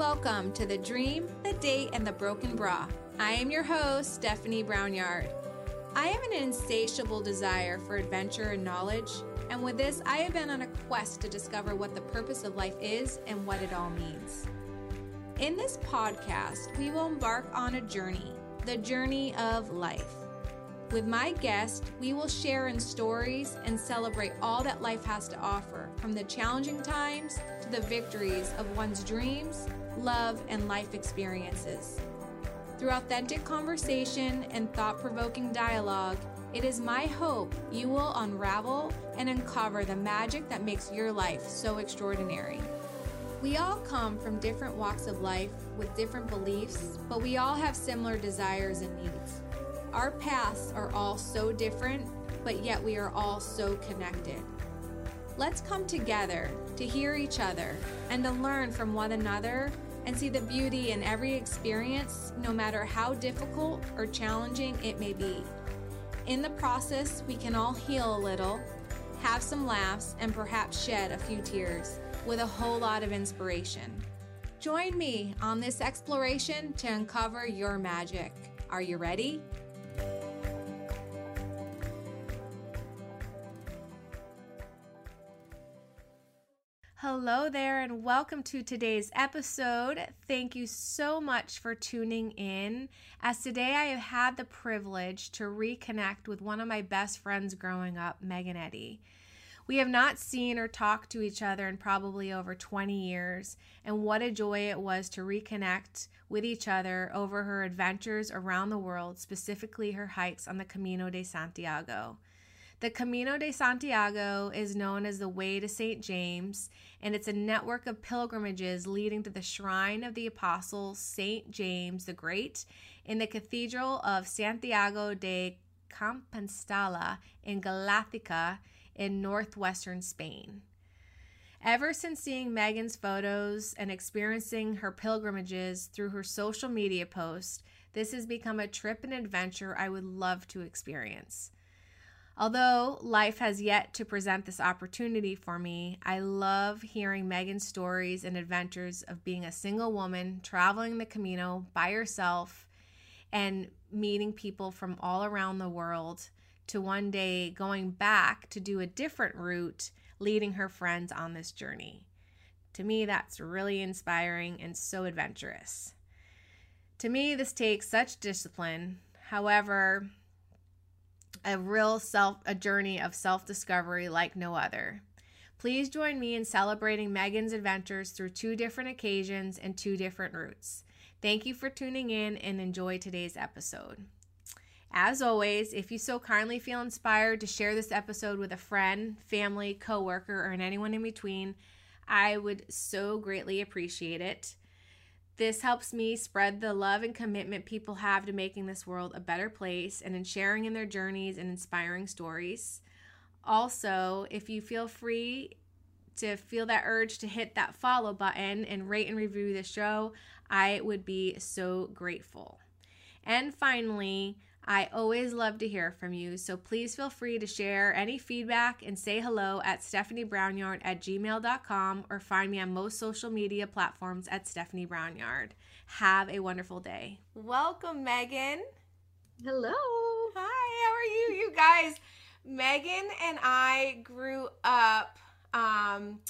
Welcome to the Dream, the Date, and the Broken Bra. I am your host, Stephanie Brownyard. I have an insatiable desire for adventure and knowledge, and with this, I have been on a quest to discover what the purpose of life is and what it all means. In this podcast, we will embark on a journey, the journey of life. With my guest, we will share in stories and celebrate all that life has to offer, from the challenging times the victories of one's dreams, love, and life experiences. Through authentic conversation and thought provoking dialogue, it is my hope you will unravel and uncover the magic that makes your life so extraordinary. We all come from different walks of life with different beliefs, but we all have similar desires and needs. Our paths are all so different, but yet we are all so connected. Let's come together to hear each other and to learn from one another and see the beauty in every experience, no matter how difficult or challenging it may be. In the process, we can all heal a little, have some laughs, and perhaps shed a few tears with a whole lot of inspiration. Join me on this exploration to uncover your magic. Are you ready? Hello there, and welcome to today's episode. Thank you so much for tuning in. As today I have had the privilege to reconnect with one of my best friends growing up, Megan Eddy. We have not seen or talked to each other in probably over 20 years, and what a joy it was to reconnect with each other over her adventures around the world, specifically her hikes on the Camino de Santiago. The Camino de Santiago is known as the Way to St. James, and it's a network of pilgrimages leading to the shrine of the Apostle St. James the Great in the Cathedral of Santiago de Compostela in Galicia in northwestern Spain. Ever since seeing Megan's photos and experiencing her pilgrimages through her social media posts, this has become a trip and adventure I would love to experience. Although life has yet to present this opportunity for me, I love hearing Megan's stories and adventures of being a single woman traveling the Camino by herself and meeting people from all around the world to one day going back to do a different route, leading her friends on this journey. To me, that's really inspiring and so adventurous. To me, this takes such discipline. However, a real self a journey of self-discovery like no other. Please join me in celebrating Megan's adventures through two different occasions and two different routes. Thank you for tuning in and enjoy today's episode. As always, if you so kindly feel inspired to share this episode with a friend, family, coworker, or anyone in between, I would so greatly appreciate it. This helps me spread the love and commitment people have to making this world a better place and in sharing in their journeys and inspiring stories. Also, if you feel free to feel that urge to hit that follow button and rate and review the show, I would be so grateful. And finally, I always love to hear from you, so please feel free to share any feedback and say hello at stephaniebrownyard at gmail.com or find me on most social media platforms at Stephanie Brownyard. Have a wonderful day. Welcome, Megan. Hello. Hi, how are you? You guys, Megan and I grew up, um,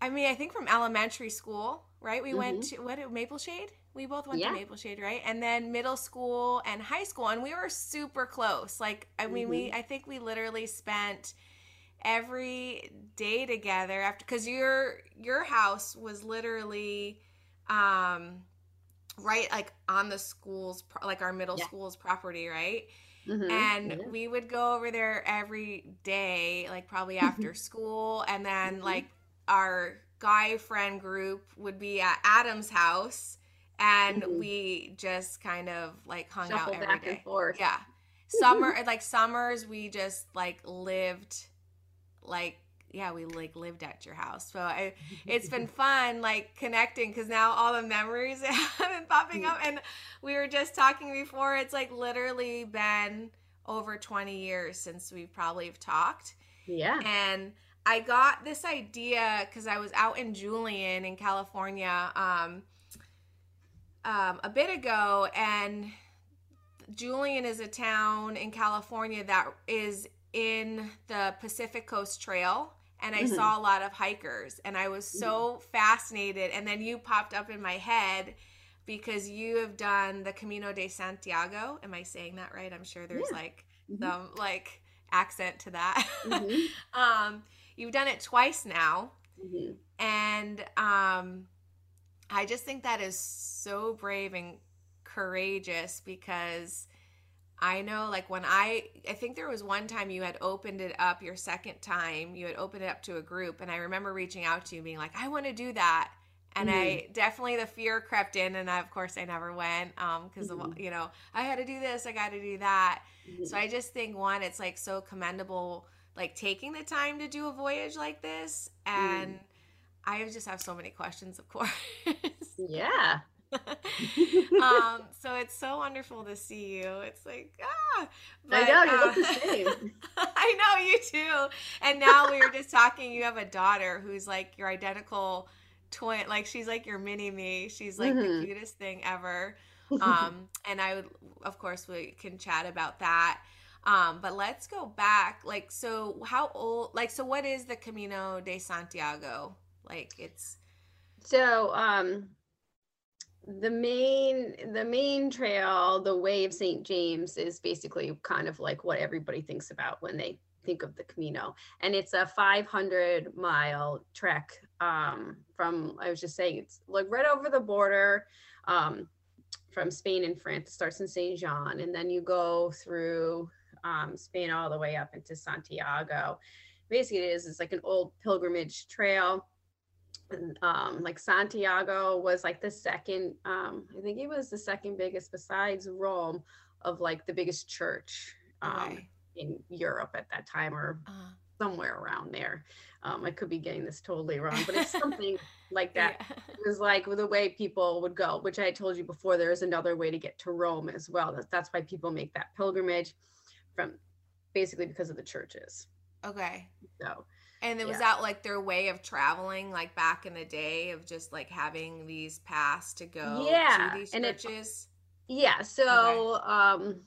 I mean, I think from elementary school, right? We mm-hmm. went to, what, Maple Shade? We both went yeah. to Maple Shade, right? And then middle school and high school, and we were super close. Like, I mean, mm-hmm. we I think we literally spent every day together after because your your house was literally um right like on the school's like our middle yeah. school's property right mm-hmm. and mm-hmm. we would go over there every day like probably after school and then mm-hmm. like our guy friend group would be at adam's house and mm-hmm. we just kind of like hung Shuffle out every day. Yeah. Summer like summers we just like lived like yeah, we like lived at your house. So I, it's been fun like connecting because now all the memories have been popping up. And we were just talking before, it's like literally been over 20 years since we probably have talked. Yeah. And I got this idea because I was out in Julian in California um, um, a bit ago, and Julian is a town in California that is in the Pacific Coast Trail. And I mm-hmm. saw a lot of hikers, and I was so mm-hmm. fascinated. And then you popped up in my head because you have done the Camino de Santiago. Am I saying that right? I'm sure there's yeah. like mm-hmm. some like accent to that. Mm-hmm. um, you've done it twice now, mm-hmm. and um, I just think that is so brave and courageous because I know like when I I think there was one time you had opened it up your second time, you had opened it up to a group and I remember reaching out to you being like, I want to do that. And mm-hmm. I definitely the fear crept in and I, of course I never went um because mm-hmm. you know, I had to do this, I got to do that. Mm-hmm. So I just think one it's like so commendable like taking the time to do a voyage like this and mm. I just have so many questions of course. yeah. um, so it's so wonderful to see you. It's like ah, but, I know you uh, look the same. I know you too. And now we were just talking. You have a daughter who's like your identical twin. Like she's like your mini me. She's like mm-hmm. the cutest thing ever. Um, and I would, of course, we can chat about that. Um, but let's go back. Like, so how old? Like, so what is the Camino de Santiago? Like, it's so um the main the main trail the way of st james is basically kind of like what everybody thinks about when they think of the camino. And it's a 500 mile trek um, from i was just saying it's like right over the border um, from spain and france. It starts in saint jean and then you go through um, spain all the way up into santiago. Basically it is it's like an old pilgrimage trail um, like Santiago was like the second, um, I think it was the second biggest besides Rome of like the biggest church um, okay. in Europe at that time or uh, somewhere around there. Um, I could be getting this totally wrong, but it's something like that. Yeah. It was like the way people would go, which I told you before, there is another way to get to Rome as well. That's why people make that pilgrimage from basically because of the churches. Okay. So and it was yeah. that like their way of traveling, like back in the day, of just like having these paths to go yeah. to these and churches. It, yeah. So okay. um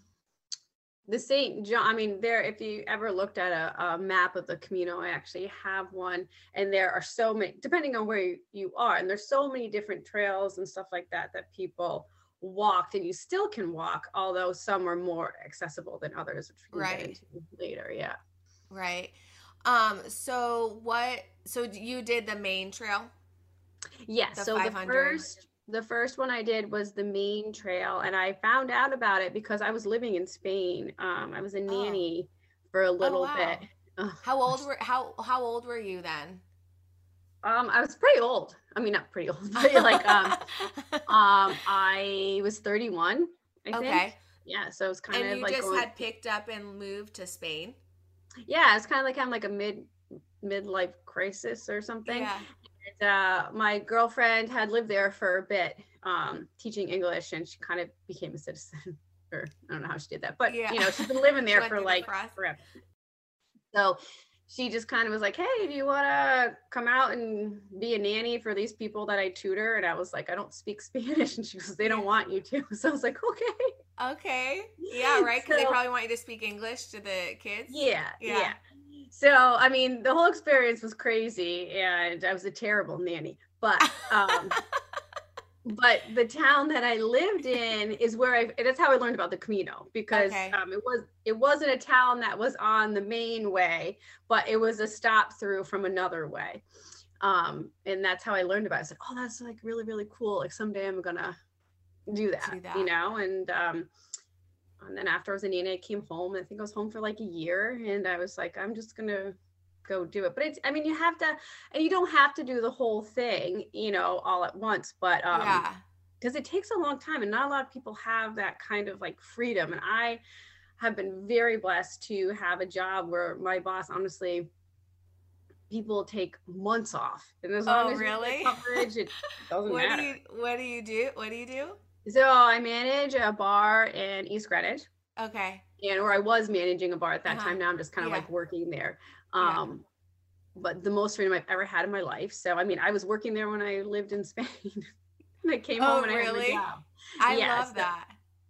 the St. John, I mean, there, if you ever looked at a, a, map of the Camino, I actually have one, and there are so many, depending on where you, are, and there's so many different trails and stuff like that that people walked, and you still can walk, although some are more accessible than others, which we right. get into later. Yeah. Right. Um, so what so you did the main trail? Yes. Yeah, so 500. the first the first one I did was the main trail and I found out about it because I was living in Spain. Um, I was a oh. nanny oh. for a little oh, wow. bit. How old were how how old were you then? Um, I was pretty old. I mean, not pretty old, but like um, um, I was 31. I okay. Think. Yeah, so it was kind and of you like just going... had picked up and moved to Spain yeah it's kind of like having like a mid midlife crisis or something yeah. and, uh, my girlfriend had lived there for a bit um, teaching english and she kind of became a citizen or i don't know how she did that but yeah. you know she's been living there for like the forever so she just kind of was like, Hey, do you want to come out and be a nanny for these people that I tutor? And I was like, I don't speak Spanish. And she goes, They don't want you to. So I was like, Okay. Okay. Yeah, right. Because so, they probably want you to speak English to the kids. Yeah, yeah. Yeah. So, I mean, the whole experience was crazy and I was a terrible nanny. But um but the town that I lived in is where I that's how I learned about the Camino because okay. um, it was it wasn't a town that was on the main way, but it was a stop through from another way. Um, and that's how I learned about it. I said, Oh, that's like really, really cool. Like someday I'm gonna do that, do that. you know, and um and then after I was in Nina, I came home. I think I was home for like a year, and I was like, I'm just gonna go do it. But it's, I mean, you have to, and you don't have to do the whole thing, you know, all at once. But um, yeah, because it takes a long time, and not a lot of people have that kind of like freedom. And I have been very blessed to have a job where my boss, honestly, people take months off, and as long oh, as really? coverage, it doesn't what matter. Do you, what do you do? What do you do? So I manage a bar in East Greenwich. Okay. And or I was managing a bar at that uh-huh. time. Now I'm just kind of yeah. like working there. Um, but the most freedom I've ever had in my life. So I mean, I was working there when I lived in Spain. and I came Oh, home and really? I had. I Yeah, love so- that.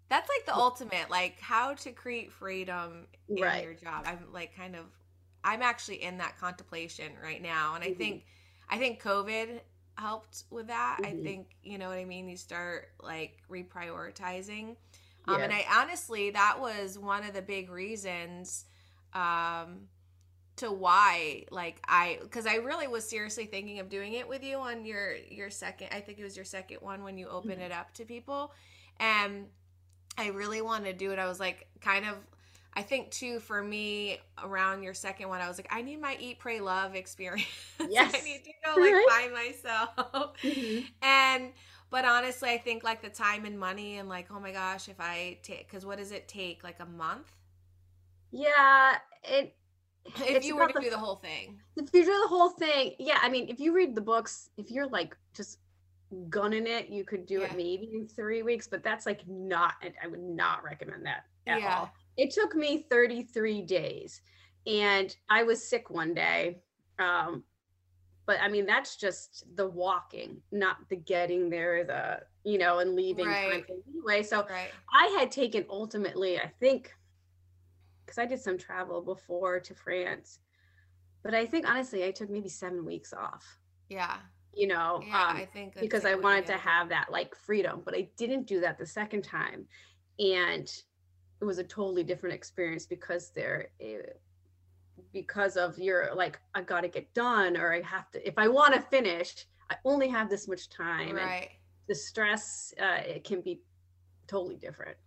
That's like the ultimate, like how to create freedom in Right. your job. I'm like kind of, I'm actually in that contemplation right now, and I Mhm. think, I think COVID helped with that. I Mhm. think you know what I mean. You start like reprioritizing, um, and I honestly that was one of the big reasons, um, to why like I because I really was seriously thinking of doing it with you on your your second. I think it was your second one when you open Mhm. it up to people, and I really wanted to do it. I was like, kind of, I think too, for me, around your second one, I was like, I need my eat, pray, love experience. Yes. I need to go like by myself. Mhm. and, but honestly, I think like the time and money and like, oh my gosh, if I take, because what does it take? Like a month? Yeah, it. If you were to the- do the whole thing. If you do the whole thing, yeah. I mean, if you read the books, if you're like just gunning it, you could do Yeah. it maybe in three weeks. But that's like not. I I would not recommend that at Yeah. all. It took me 33 days, and I was sick one day. Um, but I mean, that's just the walking, not the getting there, the you know, and leaving Right. anyway. So Right. I had taken ultimately, I think, because I did some travel before to France, but I think honestly, I took maybe seven weeks off, Yeah. you know, Yeah. um, I think because I wanted to have that like freedom, but I didn't do that the second time. And it was a totally different experience because there, eh, because of your like, I got to get done, or I have to, if I want to finish, I only have this much time. And Right. the stress, uh, it can be totally different.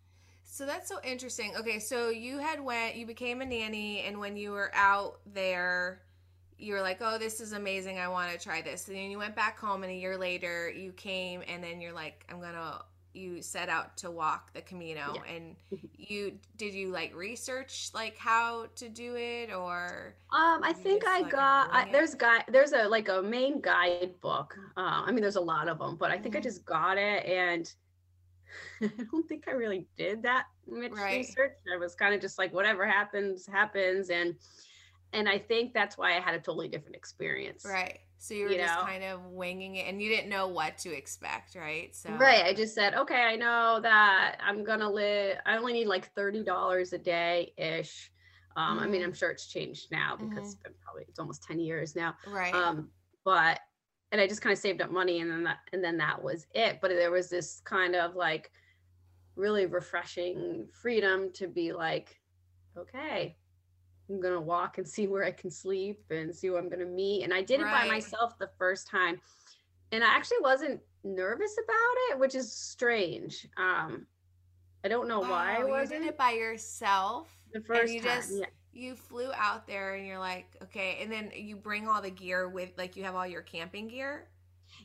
So that's so interesting. Okay, so you had went, you became a nanny, and when you were out there, you were like, "Oh, this is amazing! I want to try this." And then you went back home, and a year later, you came, and then you're like, "I'm gonna." You set out to walk the Camino, Yeah. and you did you like research like how to do it, or Um, I think just, I like, got I, there's guy there's a like a main guidebook. Uh, I mean, there's a lot of them, but I think I Mhm. just got it, and I don't think I really did that much Right. research. I was kind of just like whatever happens happens, and and I think that's why I had a totally different experience. right? So you were You just know? kind of winging it, and you didn't know what to expect, right? So Right. I just said, okay, I know that I'm gonna live. I only need like thirty dollars a day ish. Um, I mean, Mhm. I'm sure it's changed now because Mhm. it's been probably it's almost ten years now. right, um but and i just kind of saved up money and then that and then that was it but there was this kind of like really refreshing freedom to be like okay i'm gonna walk and see where i can sleep and see who i'm gonna meet and i did it by myself the first time and i actually wasn't nervous about it which is strange um i don't know why i wasn't You did it by yourself. the first you time just- yeah You flew out there and you're like, okay, and then you bring all the gear with, like, you have all your camping gear.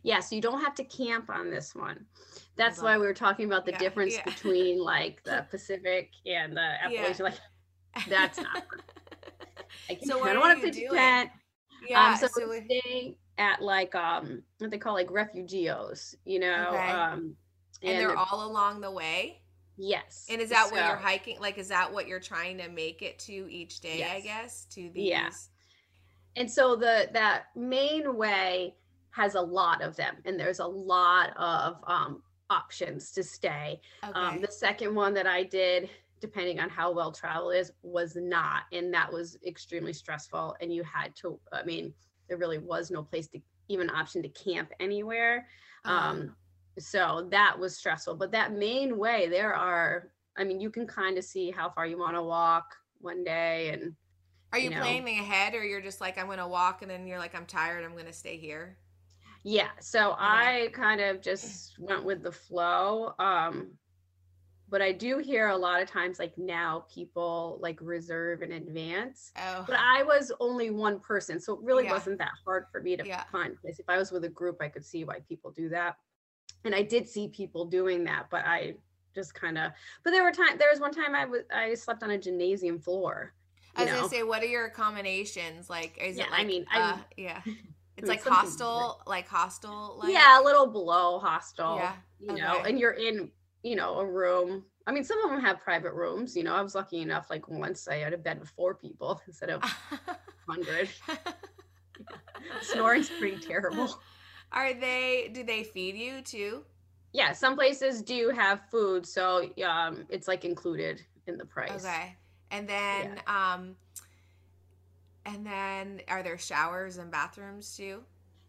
Yeah, so you don't have to camp on this one. That's why we were talking about the Yeah, difference yeah. between like the Pacific and the Appalachian. Like, That's not I, can, So I don't want to you pitch a doing? tent. yeah. um, so, so we're staying at like um what they call like refugios, you know. Okay. Um, and they're all along the way. yes. And is that what you're hiking? Like, is that what you're trying to make it to each day? I guess to these. Yeah. and so the that main way has a lot of them and there's a lot of um options to stay Okay. um the second one that i did depending on how well travel is was not and that was extremely stressful and you had to i mean there really was no place to even option to camp anywhere Uh-huh. um so that was stressful but that main way there are i mean you can kind of see how far you want to walk one day and are you you know. planning ahead, or you're just like, I'm gonna walk, and then you're like, I'm tired, I'm gonna stay here. Yeah, so I kind of just went with the flow. Um but I do hear a lot of times like now people like reserve in advance. Oh. But I was only one person, so it really Yeah. wasn't that hard for me to Yeah. find place. If I was with a group, I could see why people do that. And I did see people doing that, but I just kind of but there were time there was one time I was I slept on a gymnasium floor. I was know? gonna say, what are your accommodations? Like, is Yeah, it I like, mean, I- uh, yeah, it's like hostel, like hostel, like yeah, a little below hostel. Yeah, You know, okay. and you're in, you know, a room. I mean, some of them have private rooms. You know, I was lucky enough. Like once I had a bed with four people instead of hundred. Snoring's pretty terrible. Are they? Do they feed you too? Yeah, some places do have food, so um, it's like included in the price. Okay, and then um, and then are there showers and bathrooms too?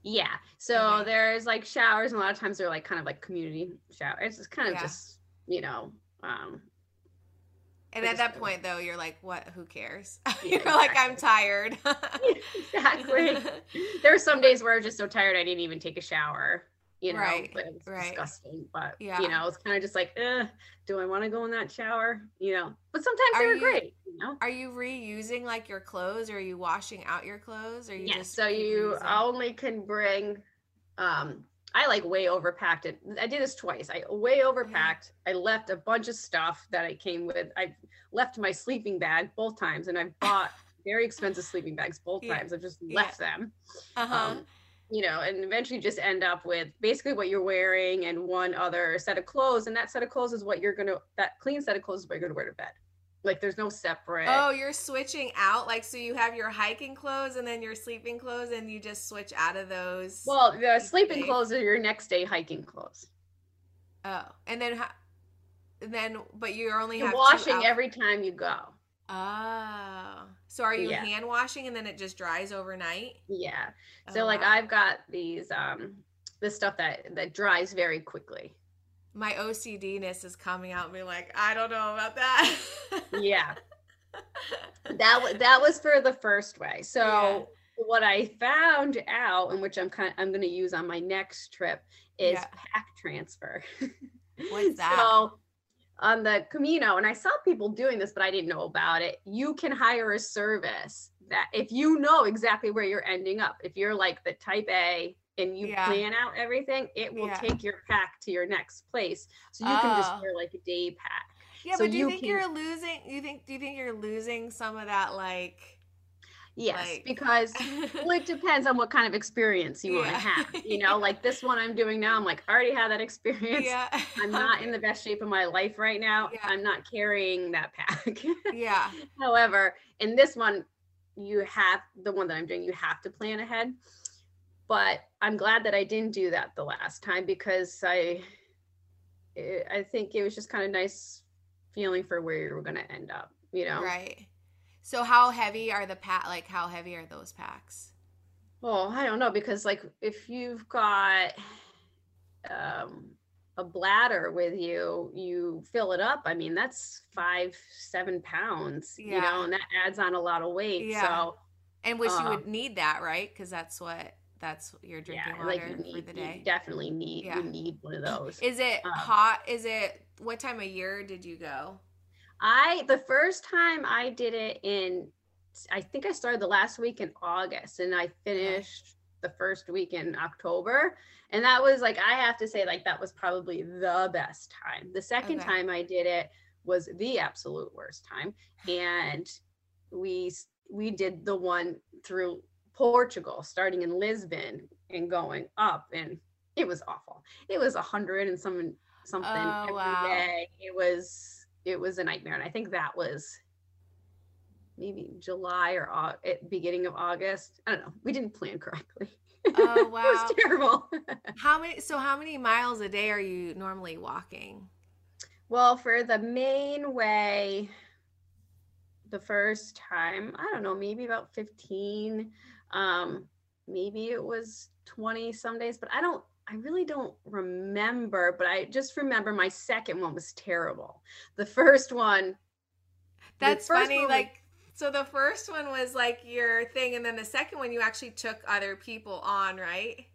Yeah. So Okay. there's like showers, and a lot of times they're like kind of like community showers. It's kind of Yeah. just you know. Um, And at that point, though, you're like, "What? Who cares?" Yeah, you're like, "I'm exactly. tired." exactly. there were some days where I was just so tired I didn't even take a shower. You know, Right, but it was right. disgusting. But Yeah. you know, it's kind of just like, eh, do I want to go in that shower? You know, but sometimes Are they were you- great. You know. Are you reusing like your clothes? Or are you washing out your clothes? Or you Yes. just So you only can bring. Um, I like way overpacked it. I did this twice. I way overpacked. I left a bunch of stuff that I came with. I left my sleeping bag both times, and I bought very expensive sleeping bags both Yeah. times. I've just Yeah. left them. Uh-huh. um, you know, and eventually just end up with basically what you're wearing and one other set of clothes. And that set of clothes is what you're gonna that clean set of clothes is what you're gonna wear to bed. Like there's no separate. Oh, you're switching out like so you have your hiking clothes and then your sleeping clothes and you just switch out of those. well, the sleeping clothes are your next day hiking clothes. oh, and then ha- then but you only You're washing every time you go. Oh, so are you Yeah. hand washing and then it just dries overnight? Yeah. Oh, So like wow. I've got these um this stuff that that dries very quickly. my OCDness is coming out and being like, I don't know about that. Yeah. that was that was for the first way. So Yeah. what I found out, and which I'm kind of I'm going to use on my next trip, is Yeah. pack transfer. What's that? So on the Camino, and I saw people doing this, but I didn't know about it. You can hire a service that if you know exactly where you're ending up, if you're like the type A and you Yeah. plan out everything, it will Yeah. take your pack to your next place. So you can just Oh. wear like a day pack. yeah, so but do you, you think can- you're losing? You think? Do you think you're losing some of that like? Yes, Like- because well, it depends on what kind of experience you want to have. You know, like this one I'm doing now, I'm like, I already had that experience. yeah, I'm not in the best shape of my life right now. Yeah. I'm not carrying that pack. yeah. However, in this one, you have the one that I'm doing, you have to plan ahead. But I'm glad that I didn't do that the last time because I eh, I think it was just kind of nice feeling for where you were going to end up, you know. Right. So how heavy are the pack? Like how heavy are those packs? Well, I don't know because like if you've got um a bladder with you, you fill it up. I mean, that's five, seven pounds, yeah. you know, and that adds on a lot of weight. Yeah. So And which you would need that, right? Because that's what that's your drinking yeah, water like you for need, the you day. definitely need Yeah. you need one of those. Is it Um, hot? Is it what time of year did you go? I the first time I did it in I think I started the last week in August and I finished the first week in October. And that was like I have to say like that was probably the best time. The second Okay. time I did it was the absolute worst time and we we did the one through Portugal starting in Lisbon and going up and it was awful. It was a hundred and some something Oh, every wow. day. It was it was a nightmare, and I think that was maybe July or Au- at beginning of August. I don't know. We didn't plan correctly. Oh, wow, it was terrible. How many so how many miles a day are you normally walking? well, for the main way, the first time, I don't know, maybe about fifteen. Um, maybe it was twenty some days, but I don't. I really don't remember, but I just remember my second one was terrible. The first one. That's first funny. one Like so the first one was like your thing and then the second one you actually took other people on, right?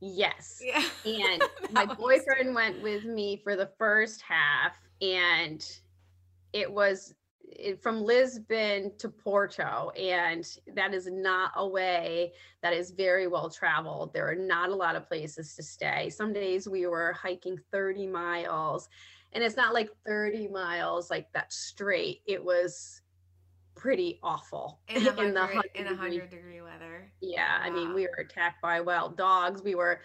yes. Yeah. And my boyfriend went with me for the first half, and it was from Lisbon to Porto, and that is not a way that is very well traveled. There are not a lot of places to stay. Some days we were hiking 30 miles, and it's not like 30 miles like that straight. It was pretty awful in a in the hundred in a 100 degree degree weather. yeah i mean we were attacked by wild dogs we were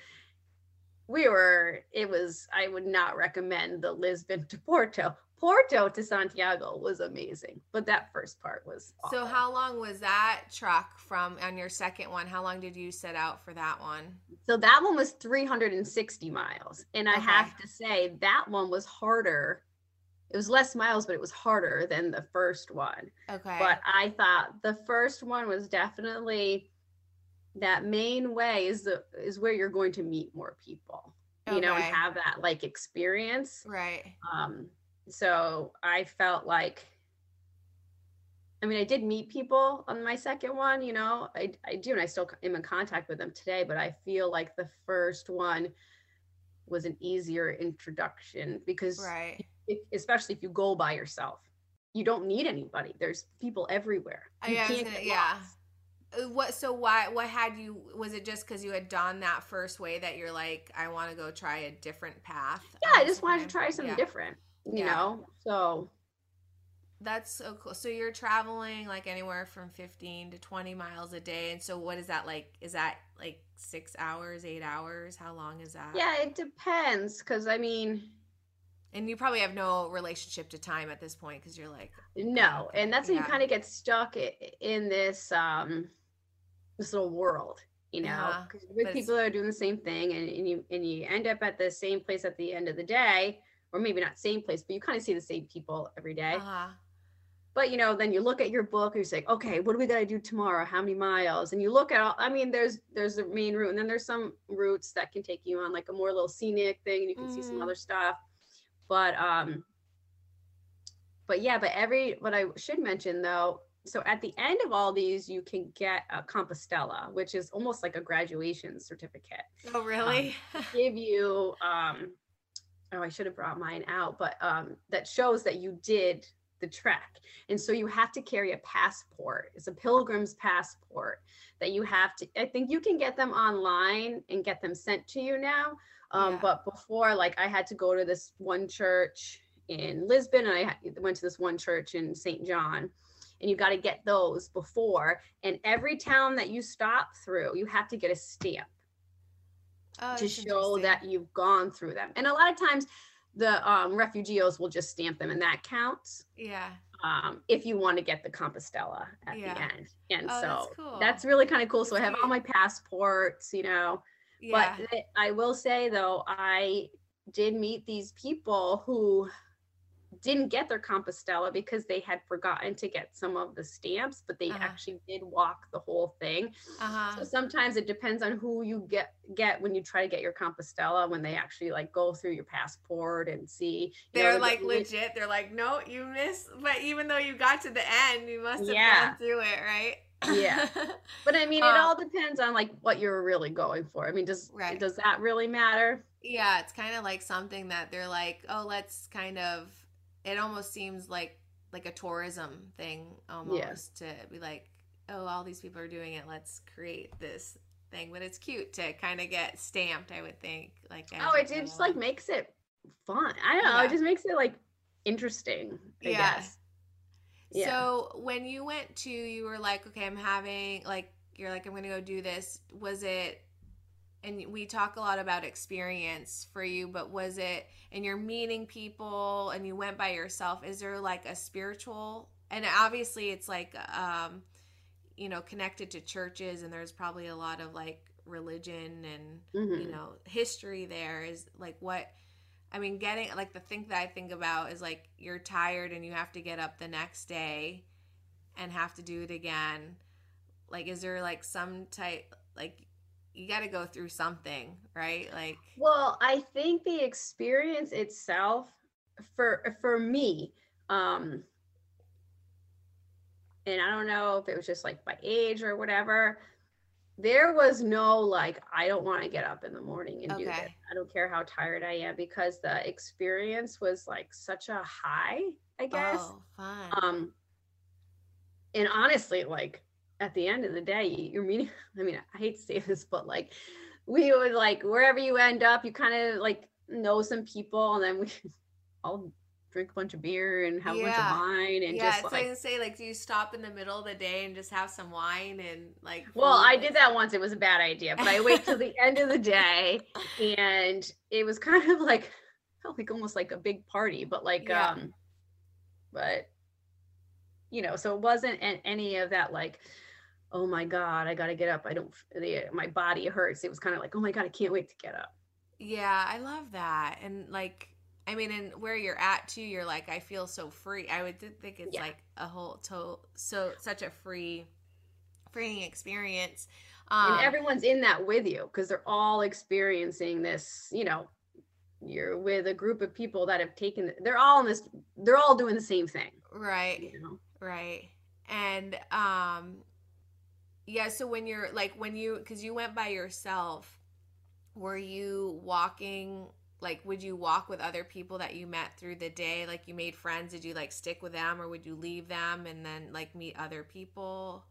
we were it was i would not recommend the lisbon to porto Porto to Santiago was amazing, but that first part was. Awful. So how long was that truck from on your second one? How long did you set out for that one? So that one was 360 miles, and I have to say that one was harder. It was less miles, but it was harder than the first one. Okay. But I thought the first one was definitely that main way is the is where you're going to meet more people. Okay. You know, and have that like experience. Right. Um so I felt like I mean, I did meet people on my second one, you know, I, I do, and I still am in contact with them today, but I feel like the first one was an easier introduction because, right. If, especially if you go by yourself, you don't need anybody. There's people everywhere. You yeah, gonna, yeah. Uh, what? So why? What had you? Was it just because you had done that first way that you're like, I want to go try a different path? Yeah, I just wanted to try something yeah. different you yeah. know so. That's so cool. So you're traveling like anywhere from 15 to 20 miles a day and so what is that like? Is that like six hours eight hours? How long is that? Yeah it depends because i mean. And you probably have no relationship to time at this point because you're like no and that's when yeah. you kind of get stuck in this um this little world you know? Yeah, with people that are doing the same thing and, and you and you end up at the same place at the end of the day or maybe not same place, but you kind of see the same people every day. Uh-huh. But you know, then you look at your book and you say, okay, what do we got to do tomorrow? How many miles? And you look at all. I mean, there's there's the main route, and then there's some routes that can take you on like a more little scenic thing, and you can mm. see some mm. other stuff. But um, but yeah, but every what I should mention though, so at the end of all these, you can get a Compostela, which is almost like a graduation certificate. Oh, really? Um, give you um, oh, I should have brought mine out, but um, that shows that you did the trek. And so you have to carry a passport. It's a pilgrim's passport that you have to, I think you can get them online and get them sent to you now. Um, yeah. But before, like, I had to go to this one church in Lisbon and I went to this one church in St. John. And you got to get those before. And every town that you stop through, you have to get a stamp oh, to show that you've gone through them. And a lot of times the um, refugios will just stamp them and that counts. Yeah. Um, if you want to get the Compostela at yeah. the end. And oh, so that's, cool. that's, really kind of cool. So I have all my passports, you know. Yeah. But I will say though, I did meet these people who didn't get their Compostela because they had forgotten to get some of the stamps, but they uh-huh. actually did walk the whole thing. Uh-huh. So sometimes it depends on who you get get when you try to get your Compostela when they actually like go through your passport and see. They're know, like legit. They're like, no, you missed. But even though you got to the end, you must have yeah. gone through it, right? yeah but i mean it um, all depends on like what you're really going for i mean does right. does that really matter yeah it's kind of like something that they're like oh let's kind of it almost seems like like a tourism thing almost yeah. to be like oh all these people are doing it let's create this thing but it's cute to kind of get stamped i would think like oh it, it just like makes it fun i don't know yeah. it just makes it like interesting I yeah guess. yeah so when you went to you were like okay i'm having like you're like i'm gonna go do this was it and we talk a lot about experience for you but was it and you're meeting people and you went by yourself is there like a spiritual and obviously it's like um you know connected to churches and there's probably a lot of like religion and mm-hmm. you know history there is like what i mean getting like the thing that i think about is like you're tired and you have to get up the next day and have to do it again like is there like some type like you got to go through something, right? Like Well, I think the experience itself for for me um and I don't know if it was just like my age or whatever. There was no like, I don't want to get up in the morning and okay. do this. I don't care how tired I am because the experience was like such a high, I guess. Oh. Um, and honestly, like at the end of the day, you're meeting. I mean, I hate to say this, but like we would like wherever you end up, you kind of like know some people, and then we all drink a bunch of beer and have yeah. a bunch of wine and yeah, just like, say like do you stop in the middle of the day and just have some wine and like well i did that once it was a bad idea but i wait till the end of the day and it was kind of like felt like almost like a big party but like yeah. um but you know, so it wasn't any of that like, oh my god, I got to get up. I don't. The, my body hurts. It was kind of like, oh my god, I can't wait to get up. Yeah, I love that, and like I mean, and where you're at too, you're like, I feel so free. I would think it's yeah. like a whole to so such a free, freeing experience. Um, and everyone's in that with you because they're all experiencing this. You know, you're with a group of people that have taken. They're all in this. They're all doing the same thing. Right. You know? Right. And um, yeah. So when you're like when you because you went by yourself, were you walking? like would you walk with other people that you met through the day like you made friends did you like stick with them or would you leave them and then like meet other people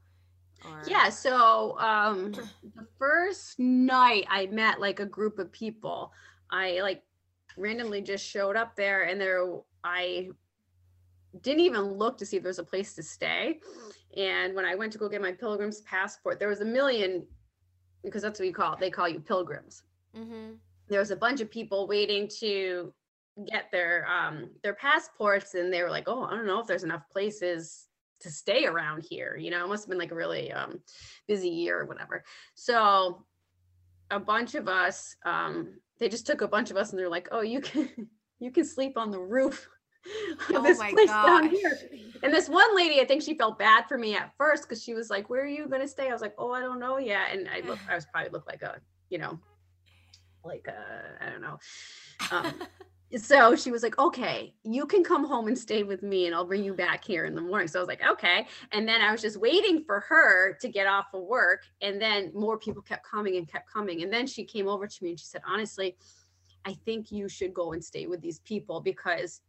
or... yeah so um the first night i met like a group of people i like randomly just showed up there and there i didn't even look to see if there was a place to stay and when i went to go get my pilgrim's passport there was a million because that's what you call it they call you pilgrims. Mm-hmm. There was a bunch of people waiting to get their um their passports and they were like oh i don't know if there's enough places to stay around here you know? It must have been like a really um busy year or whatever. So a bunch of us um they just took a bunch of us and they're like oh you can you can sleep on the roof. of oh this place gosh. down here and this one lady i think she felt bad for me at first because she was like where are you going to stay i was like oh i don't know yet and i look i was probably look like a you know like uh, I don't know. Um, so she was like, okay, you can come home and stay with me and I'll bring you back here in the morning. So I was like, okay. And then I was just waiting for her to get off of work. And then more people kept coming and kept coming. And then she came over to me and she said, honestly, I think you should go and stay with these people because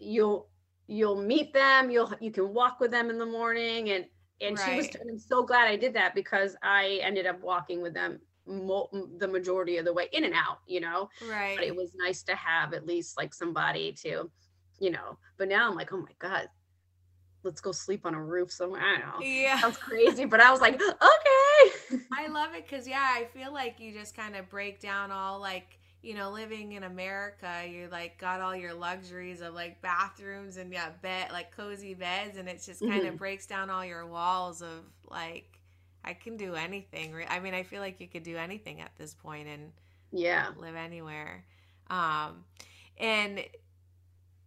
you'll you'll meet them you'll you can walk with them in the morning and and right. she was i'm so glad i did that because i ended up walking with them mo- the majority of the way in and out, you know? Right. But it was nice to have at least like somebody to, you know, but now I'm like, oh my God, let's go sleep on a roof somewhere. I don't know. Yeah. Sounds crazy, but I was like, okay. I love it because, yeah, I feel like you just kind of break down all like, you know, living in America, you like got all your luxuries of like bathrooms and yeah, bed, like cozy beds, and it just kind of mm-hmm. breaks down all your walls of like, I can do anything. I mean, I feel like you could do anything at this point and yeah, live anywhere. Um, and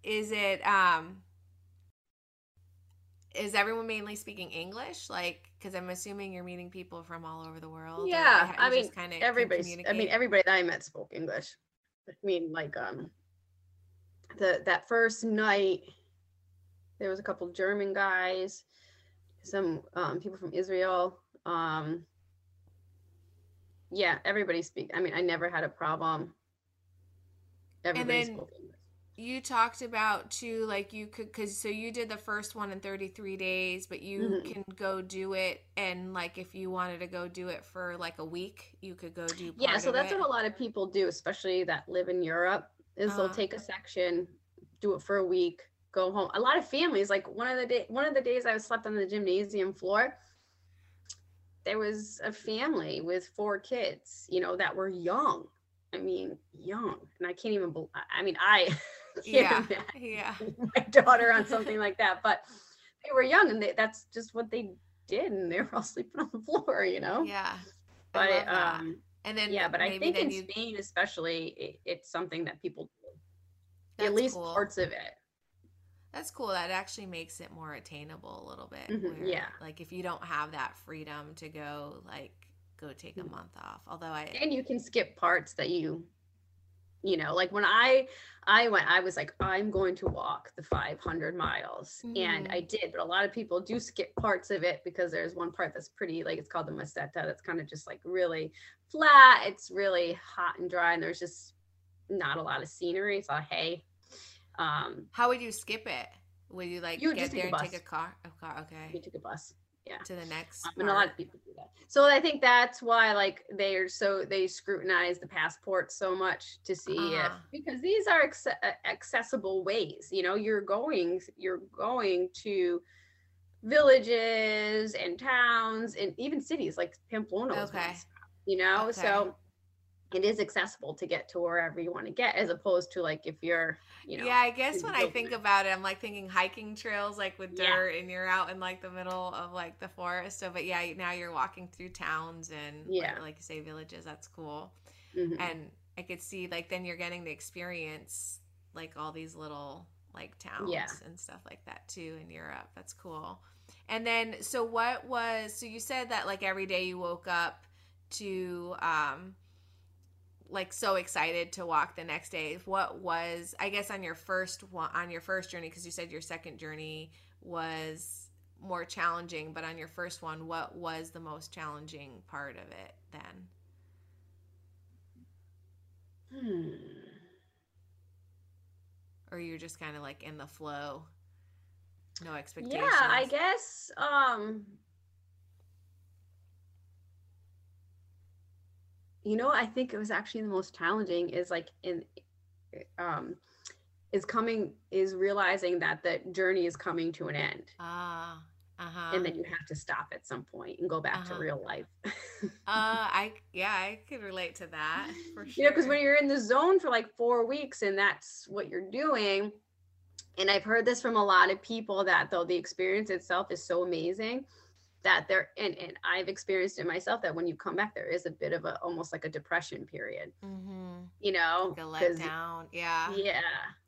is it um is everyone mainly speaking English? Like, because I'm assuming you're meeting people from all over the world. Yeah, I mean, kind of everybody. I mean, everybody that I met spoke English. I mean, like, um, the that first night, there was a couple German guys, some um, people from Israel, um yeah everybody speak i mean i never had a problem everybody and then you talked about too like you could because so you did the first one in 33 days but you mm-hmm. can go do it and like if you wanted to go do it for like a week you could go do yeah so that's it. what a lot of people do especially that live in europe is uh-huh. they'll take a section do it for a week go home a lot of families like one of the day one of the days i was slept on the gymnasium floor there was a family with four kids, you know, that were young. I mean, young. And I can't even, believe, I mean, I, yeah, yeah, my daughter on something like that, but they were young and they, that's just what they did. And they were all sleeping on the floor, you know? Yeah. But, um, and then, yeah, but I think in you... Spain, especially, it, it's something that people do. At least cool. parts of it. That's cool. That actually makes it more attainable a little bit. Mm-hmm, where, yeah. Like if you don't have that freedom to go like go take a mm-hmm. month off. Although I And you can skip parts that you you know, like when I I went I was like I'm going to walk the 500 miles mm-hmm. and I did, but a lot of people do skip parts of it because there's one part that's pretty like it's called the Meseta that's kind of just like really flat. It's really hot and dry and there's just not a lot of scenery. It's all hay um, How would you skip it? Would you like you get there and take a car? A car, okay. You take a bus. Yeah. To the next. Um, and a lot of people do that. So I think that's why like they are so they scrutinize the passport so much to see uh-huh. if because these are ex- accessible ways. You know, you're going you're going to villages and towns and even cities like Pamplona. Okay. you know, okay. so it is accessible to get to wherever you want to get as opposed to like if you're you know yeah i guess when i think about it i'm like thinking hiking trails like with Yeah. dirt and you're out in like the middle of like the forest so but yeah now you're walking through towns and Yeah. like, like you say villages that's cool Mhm. and i could see like then you're getting the experience like all these little like towns Yeah. and stuff like that too in europe that's cool and then so what was so you said that like every day you woke up to um like so excited to walk the next day. What was i guess on your first one on your first journey because you said your second journey was more challenging but on your first one what was the most challenging part of it then? Hmm. or you're just kind of like in the flow? No expectations Yeah, I guess um you know I think it was actually the most challenging is like in um is coming is realizing that the journey is coming to an end ah uh-huh and then you have to stop at some point and go back Uh-huh. to real life. uh i yeah i could relate to that for sure you know because when you're in the zone for like four weeks and that's what you're doing and i've heard this from a lot of people that though the experience itself is so amazing that there and, and i've experienced it myself that when you come back there is a bit of a almost like a depression period. Mm-hmm. you know like a letdown. Yeah. Yeah.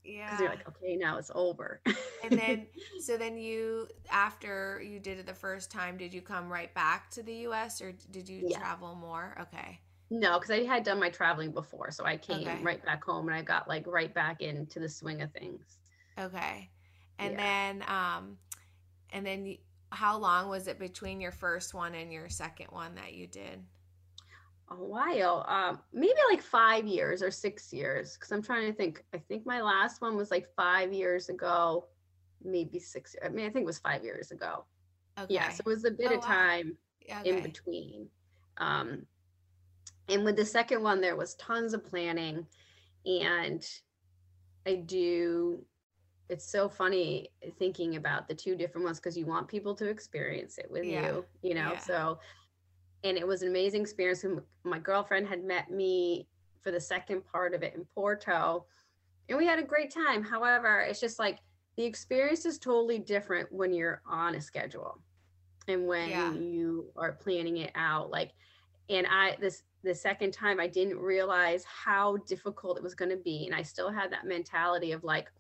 Yeah. Because you're like okay now it's over. And then so then you after you did it the first time did you come right back to the us or did you Yeah. travel more? Okay. No because i had done my traveling before so i came Okay. right back home and i got like right back into the swing of things. Okay. And Yeah. then um and then you, how long was it between your first one and your second one that you did? A while. Um maybe like five years or six years because i'm trying to think. I think my last one was like five years ago maybe six i mean i think it was five years ago. Okay. yeah so it was a bit Oh, of wow. time in between. Um and with the second one there was tons of planning and i do it's so funny thinking about the two different ones because you want people to experience it with Yeah. you you know Yeah. so and it was an amazing experience and my girlfriend had met me for the second part of it in porto and we had a great time however it's just like the experience is totally different when you're on a schedule and when Yeah. you are planning it out like and i this the second time i didn't realize how difficult it was going to be and i still had that mentality of like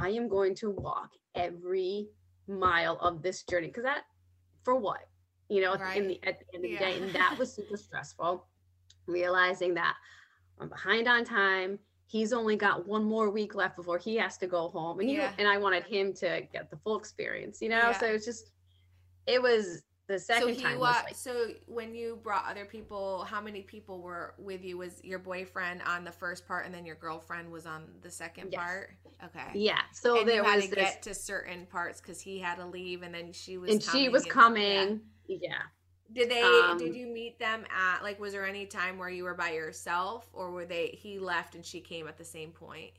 i am going to walk every mile of this journey because that for what you know Right. in the at the end of the day and that was super stressful realizing that i'm behind on time he's only got one more week left before he has to go home and Yeah. and i wanted him to get the full experience you know Yeah. so it's just it was the so second he time wa- was like so when you brought other people how many people were with you was your boyfriend on the first part and then your girlfriend was on the second Yes. part okay yeah so and there you had was to this get to certain parts because he had to leave and then she was and she was and- yeah. coming yeah. did they Um, did you meet them at like was there any time where you were by yourself or were they he left and she came at the same point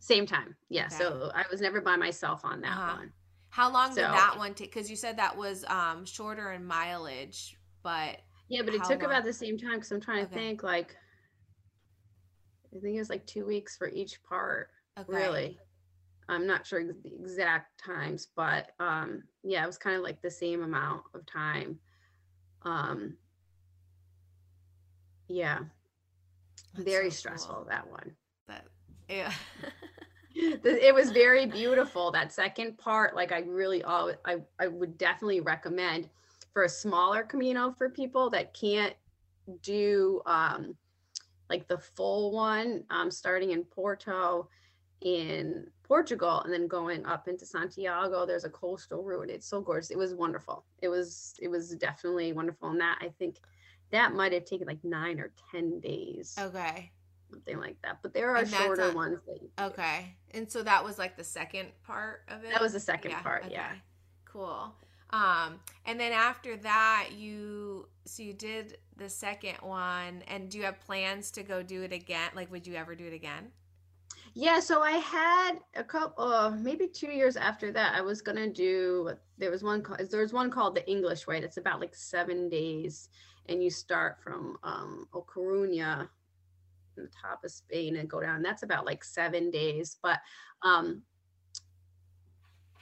same time yeah Okay. so i was never by myself on that Uh-huh. one how long did that one take? Because you said that was um shorter in mileage but yeah but it took long? about the same time because i'm trying to think like i think it was like two weeks for each part okay. really. I'm not sure the exact times but um yeah it was kind of like the same amount of time. Um yeah. That's very so stressful cool. that one. But yeah it was very beautiful that second part like i really all I, I would definitely recommend for a smaller camino for people that can't do um like the full one um starting in porto in portugal and then going up into santiago there's a coastal route it's so gorgeous it was wonderful it was it was definitely wonderful and that i think that might have taken like nine or ten days. Okay something like that but there are shorter on- ones that you do. Okay. And so that was like the second part of it? That was the second part, yeah. Cool. Um, and then after that, you so you did the second one, and do you have plans to go do it again? Like, would you ever do it again? Yeah, so I had a couple, uh, maybe two years after that, I was gonna do. There was one. There was one called the English Way. It's about like seven days, and you start from um, O Coruña, the top of Spain and go down. That's about like seven days. But um,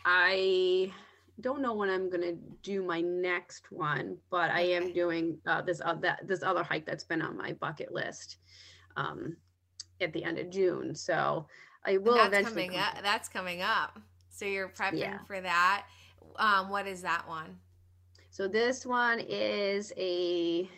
I don't know when I'm gonna do my next one, but I am doing uh, this uh, that this other hike that's been on my bucket list um, at the end of June. So I will that's eventually. coming up. That's coming up. So you're prepping Yeah. for that. Um, what is that one? So this one is a.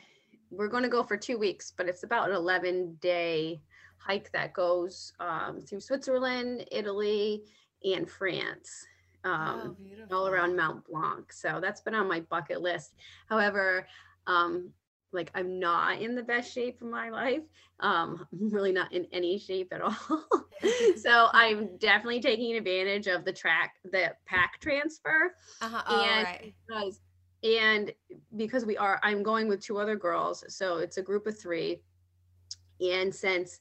We're going to go for two weeks, but it's about an 11 day hike that goes um, through Switzerland, Italy, and France. Um, oh, all around Mount Blanc. So that's been on my bucket list. However, um, like I'm not in the best shape of my life. Um, I'm really not in any shape at all. so I'm definitely taking advantage of the track, the pack transfer. Uh-huh. Oh, and right. because and because we are i'm going with two other girls so it's a group of three and since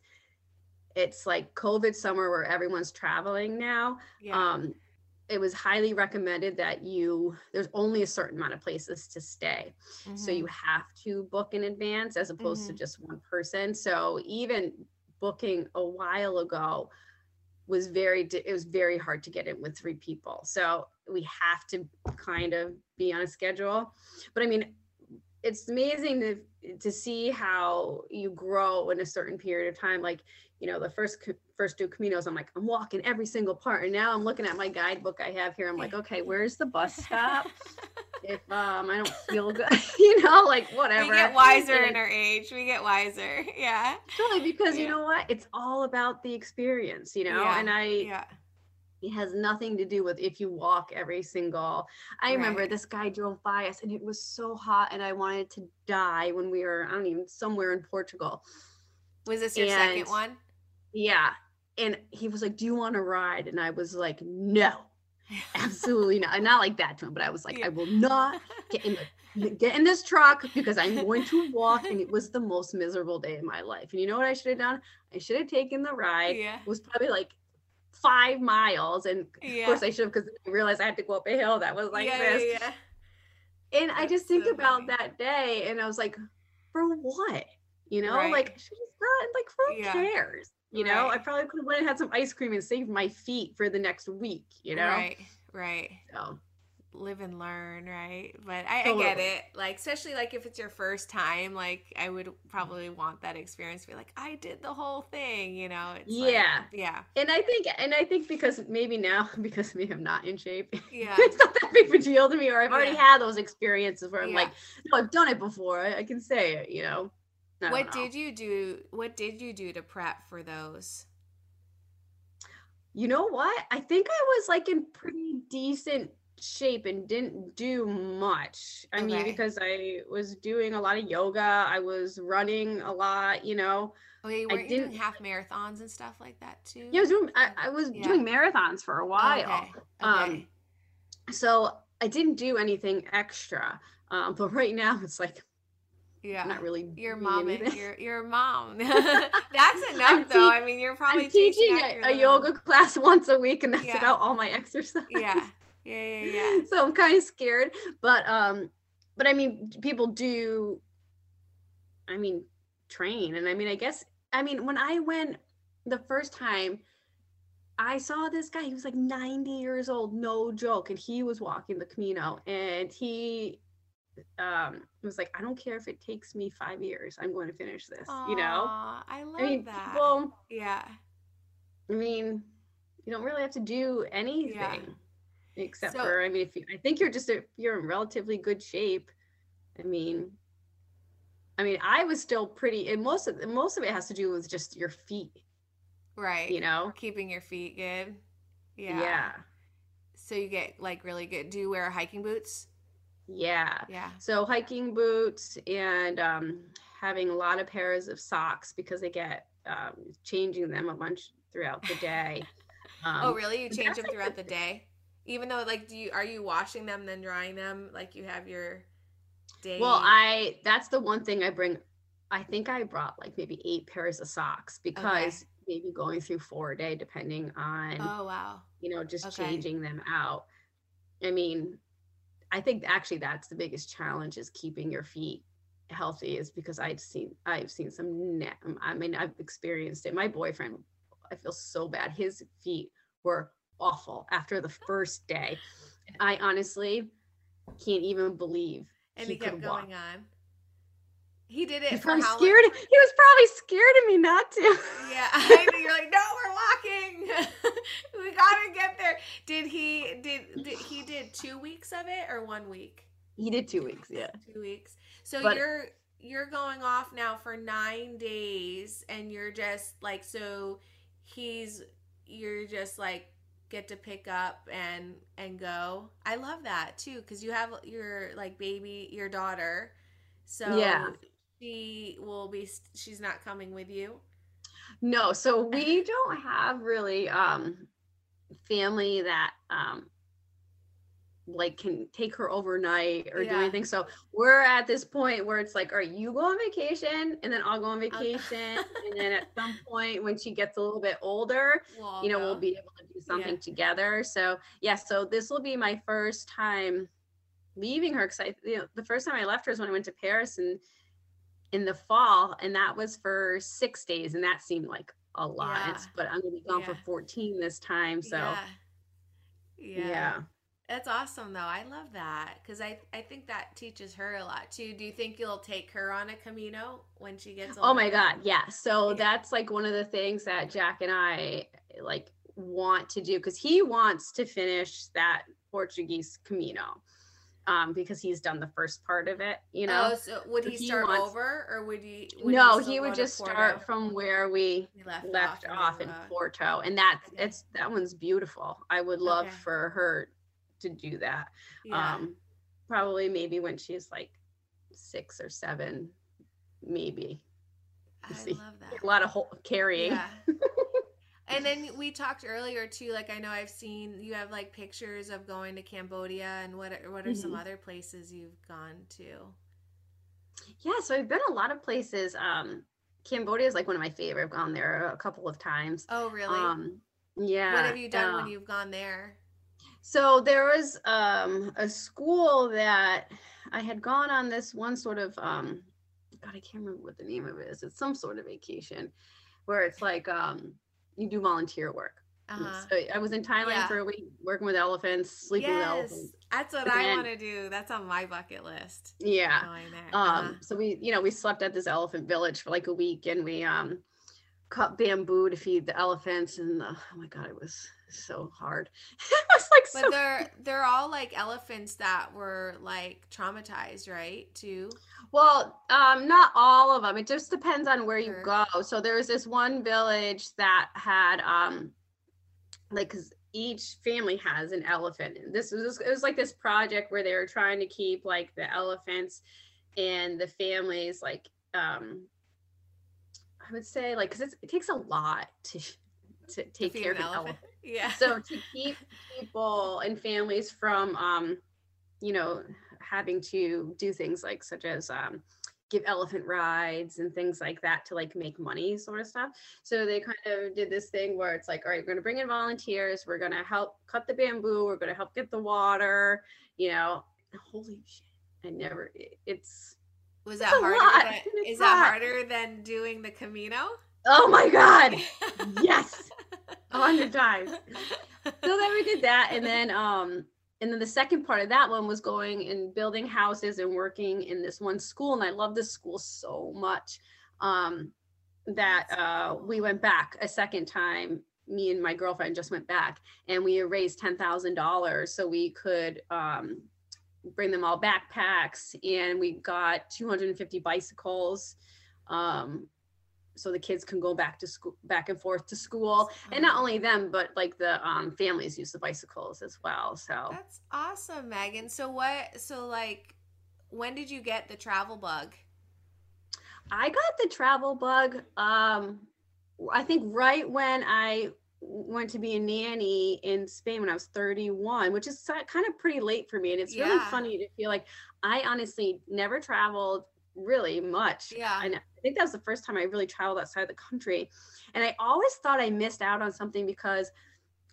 it's like covid summer where everyone's traveling now Yeah. um it was highly recommended that you there's only a certain amount of places to stay so Mhm. you have to book in advance as opposed to Mhm. just one person so even booking a while ago was very it was very hard to get in with three people. So we have to kind of be on a schedule. But i mean it's amazing to to see how you grow in a certain period of time. Like you know the first first two caminos i'm like i'm walking every single part. And now i'm looking at my guidebook i have here. I'm like okay where's the bus stop if um i don't feel good you know like whatever we get wiser in our age. We get wiser. Yeah. totally because you know what it's all about the experience you know Yeah, and i Yeah. it has nothing to do with if you walk every single i remember this guy drove by us and it was so hot and i wanted to die when we were i don't even somewhere in portugal Was this your second one? yeah and he was like do you want to ride and i was like no absolutely not not like that to him but i was like Yeah. i will not get in the get in this truck because i'm going to walk and it was the most miserable day of my life and you know what i should have done i should have taken the ride yeah. it was probably like five miles and Yeah. of course i should have because i realized i had to go up a hill that was like yeah, this yeah, and i just think so about funny. that day and i was like for what you know Right. like should just not like who Yeah. cares you know i probably could have went and had some ice cream and saved my feet for the next week you know Right. Right. so live and learn, right? But I, I get it. Like, especially like if it's your first time, like I would probably want that experience to be like, I did the whole thing, you know? It's like- Yeah. yeah. and i think and i think because maybe now because me i'm not in shape Yeah. it's not that big of a deal to me or i've already Yeah. had those experiences where i'm Yeah. like no i've done it before i, I can say it you know I What know. did you do? What did you do to prep for those? You know what? I think I was like in pretty decent shape and didn't do much. I mean, because I was doing a lot of yoga, I was running a lot, you know. Okay, you I weren't you doing half marathons and stuff like that too? Yeah, I was doing I, I was Yeah. doing marathons for a Oh, while. okay. Um so I didn't do anything extra. Um, but right now it's like yeah. I'm not really Your mom, and your your mom. That's enough, I'm though. I mean, you're probably I'm teaching your a, a yoga class once a week and that's Yeah. about all my exercise. Yeah, yeah, yeah, yeah. so I'm kind of scared. But um, but I mean, people do. I mean, train, and I mean, I guess I mean when I went the first time, I saw this guy. He was like 90 years old, no joke, and he was walking the Camino, and he um was like, I don't care if it takes me five years, I'm going to finish this. you know, I love I mean, that. people. yeah, I mean, you don't really have to do anything except So- for I mean, if you, I think you're just a, you're in relatively good shape. I mean, I mean, I was still pretty, and most of most of it has to do with just your feet, right. you know. keeping your feet good. Yeah. Yeah, So you get like really good. Do you wear hiking boots? Yeah. Yeah. So hiking boots and um, having a lot of pairs of socks because they get um, changing them a bunch throughout the day. Um, oh, really? You change them throughout the- day, even though like, do you are you washing them then drying them? Like you have your day. Well, I that's the one thing I bring. I think I brought like maybe eight pairs of socks because maybe going through four a day, depending on Oh wow. you know just okay. changing them out. I mean, I think actually that's the biggest challenge is keeping your feet healthy is because I've seen I've seen some I mean I've experienced it. My boyfriend, I feel so bad. His feet were awful after the first day. I honestly can't even believe and he, he kept going walk. on. He did it He's probably scared. Long? He was probably scared of me not to. Yeah, I know. You're like, no, we're walking. we gotta get there. Did he? Did, did he did two weeks of it or one week? He did two weeks. Yeah, two weeks. So But- you're you're going off now for nine days, and you're just like so. He's you're just like get to pick up and and go. I love that too because you have your like baby, your daughter. So Yeah. She will be. She's not coming with you. No, so we don't have really um family that um like can take her overnight or do anything. So we're at this point where it's like, all right, you go on vacation and then I'll go on vacation. and then at some point when she gets a little bit older, We'll you know, we'll be able to do something together. So yeah, so this will be my first time leaving her because I you know the first time I left her is when I went to Paris and in the fall, and that was for six days, and that seemed like a lot. Yeah. But I'm gonna be gone for 14 this time. So yeah. yeah. yeah. That's awesome though. I love that because I I think that teaches her a lot too. Do you think you'll take her on a Camino when she gets older? Oh my God. Yeah. So Yeah. that's like one of the things that Jack and I like want to do because he wants to finish that Portuguese Camino. Um, because he's done the first part of it, you know. Oh, so would he he start wants- over or would he? would no, still he would just start from where we He left, left and off in Porto, and that Okay. it's that one's beautiful. I would love Okay. for her to do that. Yeah. Um, probably maybe when she's like six or seven, maybe. I love that. A lot of whole, carrying. Yeah. and then we talked earlier too. Like I know I've seen you have like pictures of going to Cambodia and what are, what are some Mhm. other places you've gone to? Yeah, so I've been a lot of places. Um, Cambodia is like one of my favorite. I've gone there a couple of times. Oh really? Um, yeah. what have you done uh, when you've gone there? So there was um, a school that I had gone on this one sort of um, God, I can't remember what the name of it is. It's some sort of vacation where it's like um, you do volunteer work. Uh-huh. So I was in Thailand Yeah. for a week working with elephants, sleeping with Yes, elephants. that's what And I want to do. That's on my bucket list. Yeah. Um, Uh-huh. so we, you know, we slept at this elephant village for like a week and we um cut bamboo to feed the elephants and uh, oh my god, it was so hard. it was like But so they're they're all like elephants that were like traumatized, right? Too. Well, um, not all of them. It just depends on where you go. So there's this one village that had um like cuz each family has an elephant. And this was it was like this project where they were trying to keep like the elephants and the families like um I would say like cuz it takes a lot to to take care of an elephant Yeah. so to keep people and families from um you know having to do things like such as um give elephant rides and things like that to like make money sort of stuff. So they kind of did this thing where it's like all right we're going to bring in volunteers. We're going to help cut the bamboo. We're going to help get the water you know? Holy shit. I never it's Was that harder? Than, is that harder than doing the Camino? oh my god. Yes a hundred times so then we did that and then um and then the second part of that one was going and building houses and working in this one school and i love this school so much um that uh we went back a second time. Me and my girlfriend just went back and we raised ten thousand dollars so we could um bring them all backpacks and we got 250 bicycles um so the kids can go back to school back and forth to school and not only them but like the um families use the bicycles as well so That's awesome, Megan. So what? So like, when did you get the travel bug? i got the travel bug um i think right when i went to be a nanny in spain when i was 31 which is kind of pretty late for me and it's really funny to feel like i honestly never traveled really much Yeah. and i think that was the first time i really traveled outside the country and i always thought i missed out on something because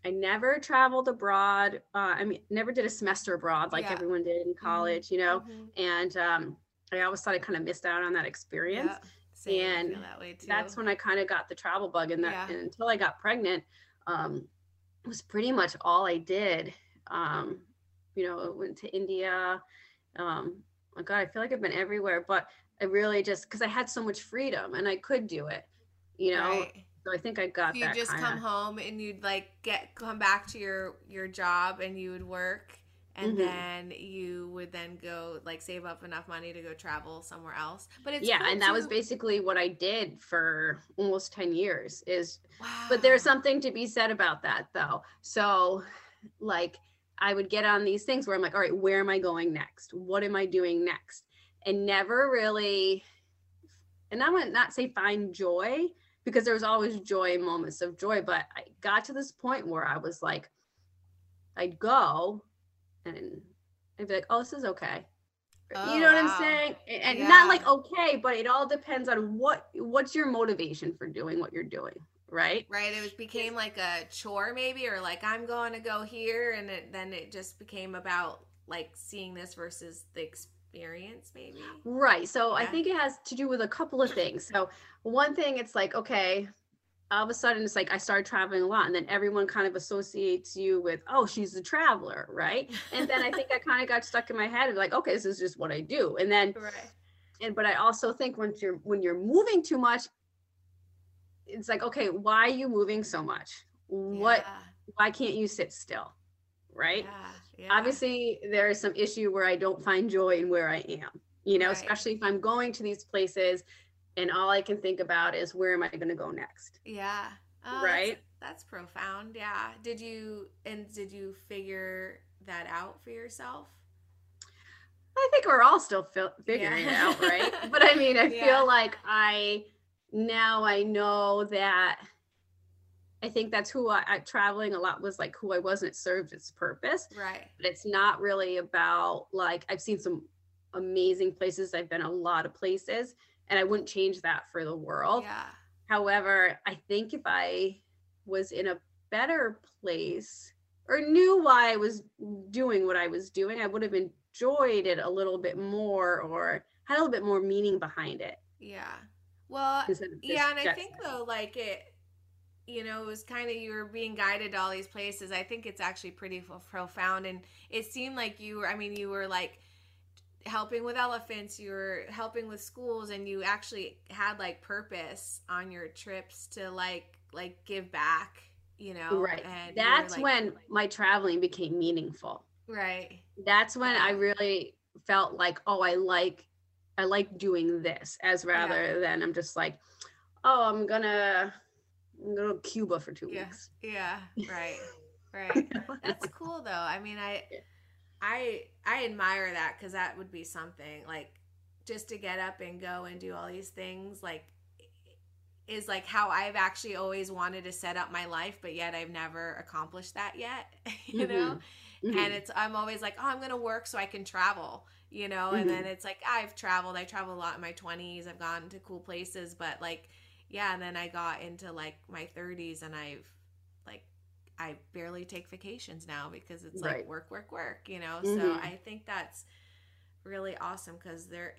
i never traveled abroad uh, i mean never did a semester abroad like Yeah. everyone did in college you know Mhm. and um I always thought I kind of missed out on that experience. Yeah. Same, And that. That's when I kind of got the travel bug, and that Yeah. and until I got pregnant, um, was pretty much all I did. Um, you know, I went to India. Um, my God, I feel like I've been everywhere, but I really just because I had so much freedom and I could do it. You know, Right. so I think I got you just kinda. come home and you'd like get come back to your your job and you would work and Mhm. then you would then go like save up enough money to go travel somewhere else but it's yeah, cool and that was basically what I did for almost 10 years is wow. but there's something to be said about that though so like i would get on these things where i'm like all right where am i going next? What am i doing next? And never really and i would not say find joy because there was always joy moments of joy but i got to this point where i was like i'd go and i'd be like oh this is okay. Oh, you know what oh, wow. i'm saying and and Yeah. not like okay but it all depends on what what's your motivation for doing what you're doing right right it was became like a chore maybe or like i'm going to go here and it, then it just became about like seeing this versus the experience maybe Right. So I think it has to do with a couple of things. So one thing, it's like, okay, all of a sudden it's like I started traveling a lot, and then everyone kind of associates you with, oh, she's a traveler, right? And then I think I kind of got stuck in my head of like, okay, this is just what I do. And then right and but I also think once you're when you're moving too much, it's like, okay, why are you moving so much? What why can't you sit still? Right? yeah, yeah. obviously there is some issue where i don't find joy in where i am you know Right. especially if i'm going to these places and all i can think about is where am i going to go next Yeah. Oh, Right? That's, that's profound. Yeah. Did you and did you figure that out for yourself? i think we're all still fil- figuring it out right but i mean i Yeah. feel like i now i know that i think that's who I, I traveling a lot was like who i was and it served its purpose Right. but it's not really about like I've seen some amazing places. I've been a lot of places and I wouldn't change that for the world. Yeah. However, I think if I was in a better place or knew why I was doing what I was doing, I would have enjoyed it a little bit more or had a little bit more meaning behind it. Yeah. Well, yeah, and I think though, like it, you know, it was kind of you were being guided to all these places. I think it's actually pretty f- profound, and it seemed like you were. I mean, you were like helping with elephants, you were helping with schools, and you actually had like purpose on your trips to like like give back. You know, right. And you were, That's like- when my traveling became meaningful. right. that's when I really felt like, oh, I like I like doing this as rather than I'm just like, oh, I'm gonna I'm gonna go to Cuba for two Yeah. weeks. Yeah. Right. Right. That's cool though. I mean, I Yeah. I I admire that cuz that would be something like just to get up and go and do all these things like is like how I've actually always wanted to set up my life but yet I've never accomplished that yet, you know? Mhm. And it's I'm always like, "Oh, I'm to work so I can travel." You know, and then it's like I've traveled. I traveled a lot in my 20s. I've gone to cool places, but like yeah, and then I got into like my 30s and I've like I barely take vacations now because it's like work, work, work, you know. So Mhm. I think that's really awesome because they're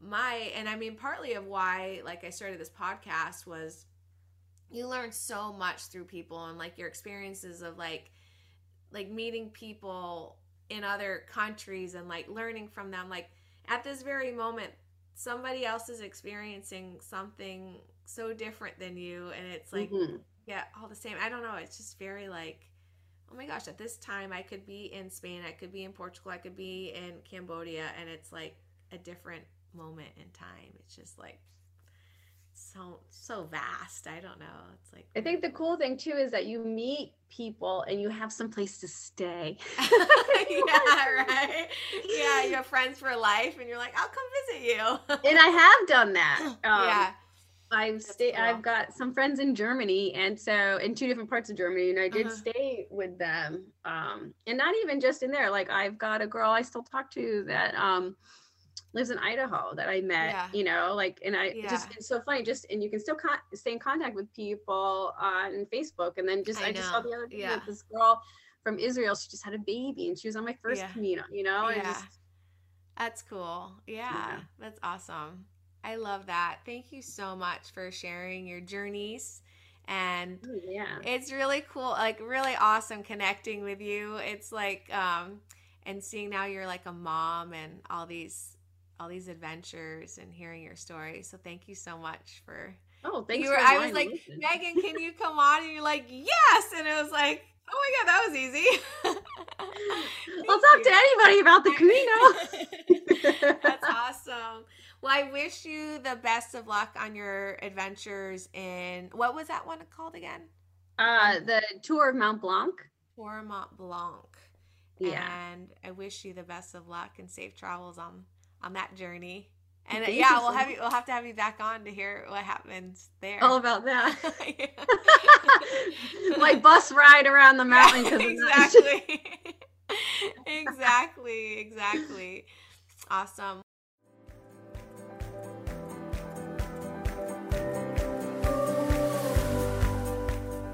my and I mean partly of why like I started this podcast was you learn so much through people and like your experiences of like like meeting people in other countries and like learning from them like at this very moment somebody else is experiencing something so different than you and it's like Mhm. yeah all the same i don't know it's just very like oh my gosh at this time i could be in spain i could be in portugal i could be in cambodia and it's like a different moment in time it's just like so so vast i don't know it's like I think the cool thing too is that you meet people and you have some place to stay. yeah right yeah you have friends for life and you're like i'll come visit you and I have done that. Um, yeah I've stayed. cool. I've got some friends in Germany, and so in two different parts of Germany, and I did Uh-huh. stay with them. Um, and not even just in there. Like I've got a girl I still talk to that um lives in Idaho that I met. Yeah. You know, like, and I just it's so funny. Just and you can still con- stay in contact with people on Facebook, and then just I I, just saw the other day Yeah. with this girl from Israel. She just had a baby, and she was on my first Yeah. Camino. You know, and Yeah. just That's cool. Yeah, yeah, that's awesome. I love that. Thank you so much for sharing your journeys. And yeah, it's really cool, like really awesome connecting with you. It's like um and seeing now you're like a mom and all these all these adventures and hearing your story. So thank you so much for Oh, thanks you were, I was like, Megan, can you come on? And you're like, yes. And it was like, oh my God, that was easy. I'll talk you. to anybody about the Camino. That's awesome. Well, I wish you the best of luck on your adventures in what was that one called again? Uh, the Tour of Mont Blanc. Tour of Mont Blanc. Yeah. And I wish you the best of luck and safe travels on on that journey. And Thank yeah, we'll have you. We'll have to have you back on to hear what happens there. All about that. like bus ride around the mountain. Yeah, exactly. exactly. Exactly. Awesome.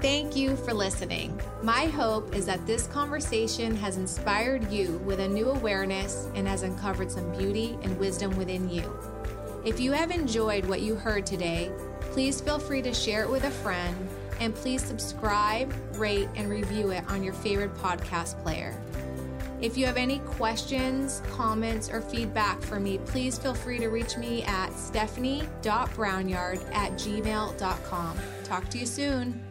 Thank you for listening. My hope is that this conversation has inspired you with a new awareness and has uncovered some beauty and wisdom within you. If you have enjoyed what you heard today, please feel free to share it with a friend and please subscribe, rate, and review it on your favorite podcast player. If you have any questions, comments, or feedback for me, please feel free to reach me at stephanie.brownyard at gmail.com. Talk to you soon.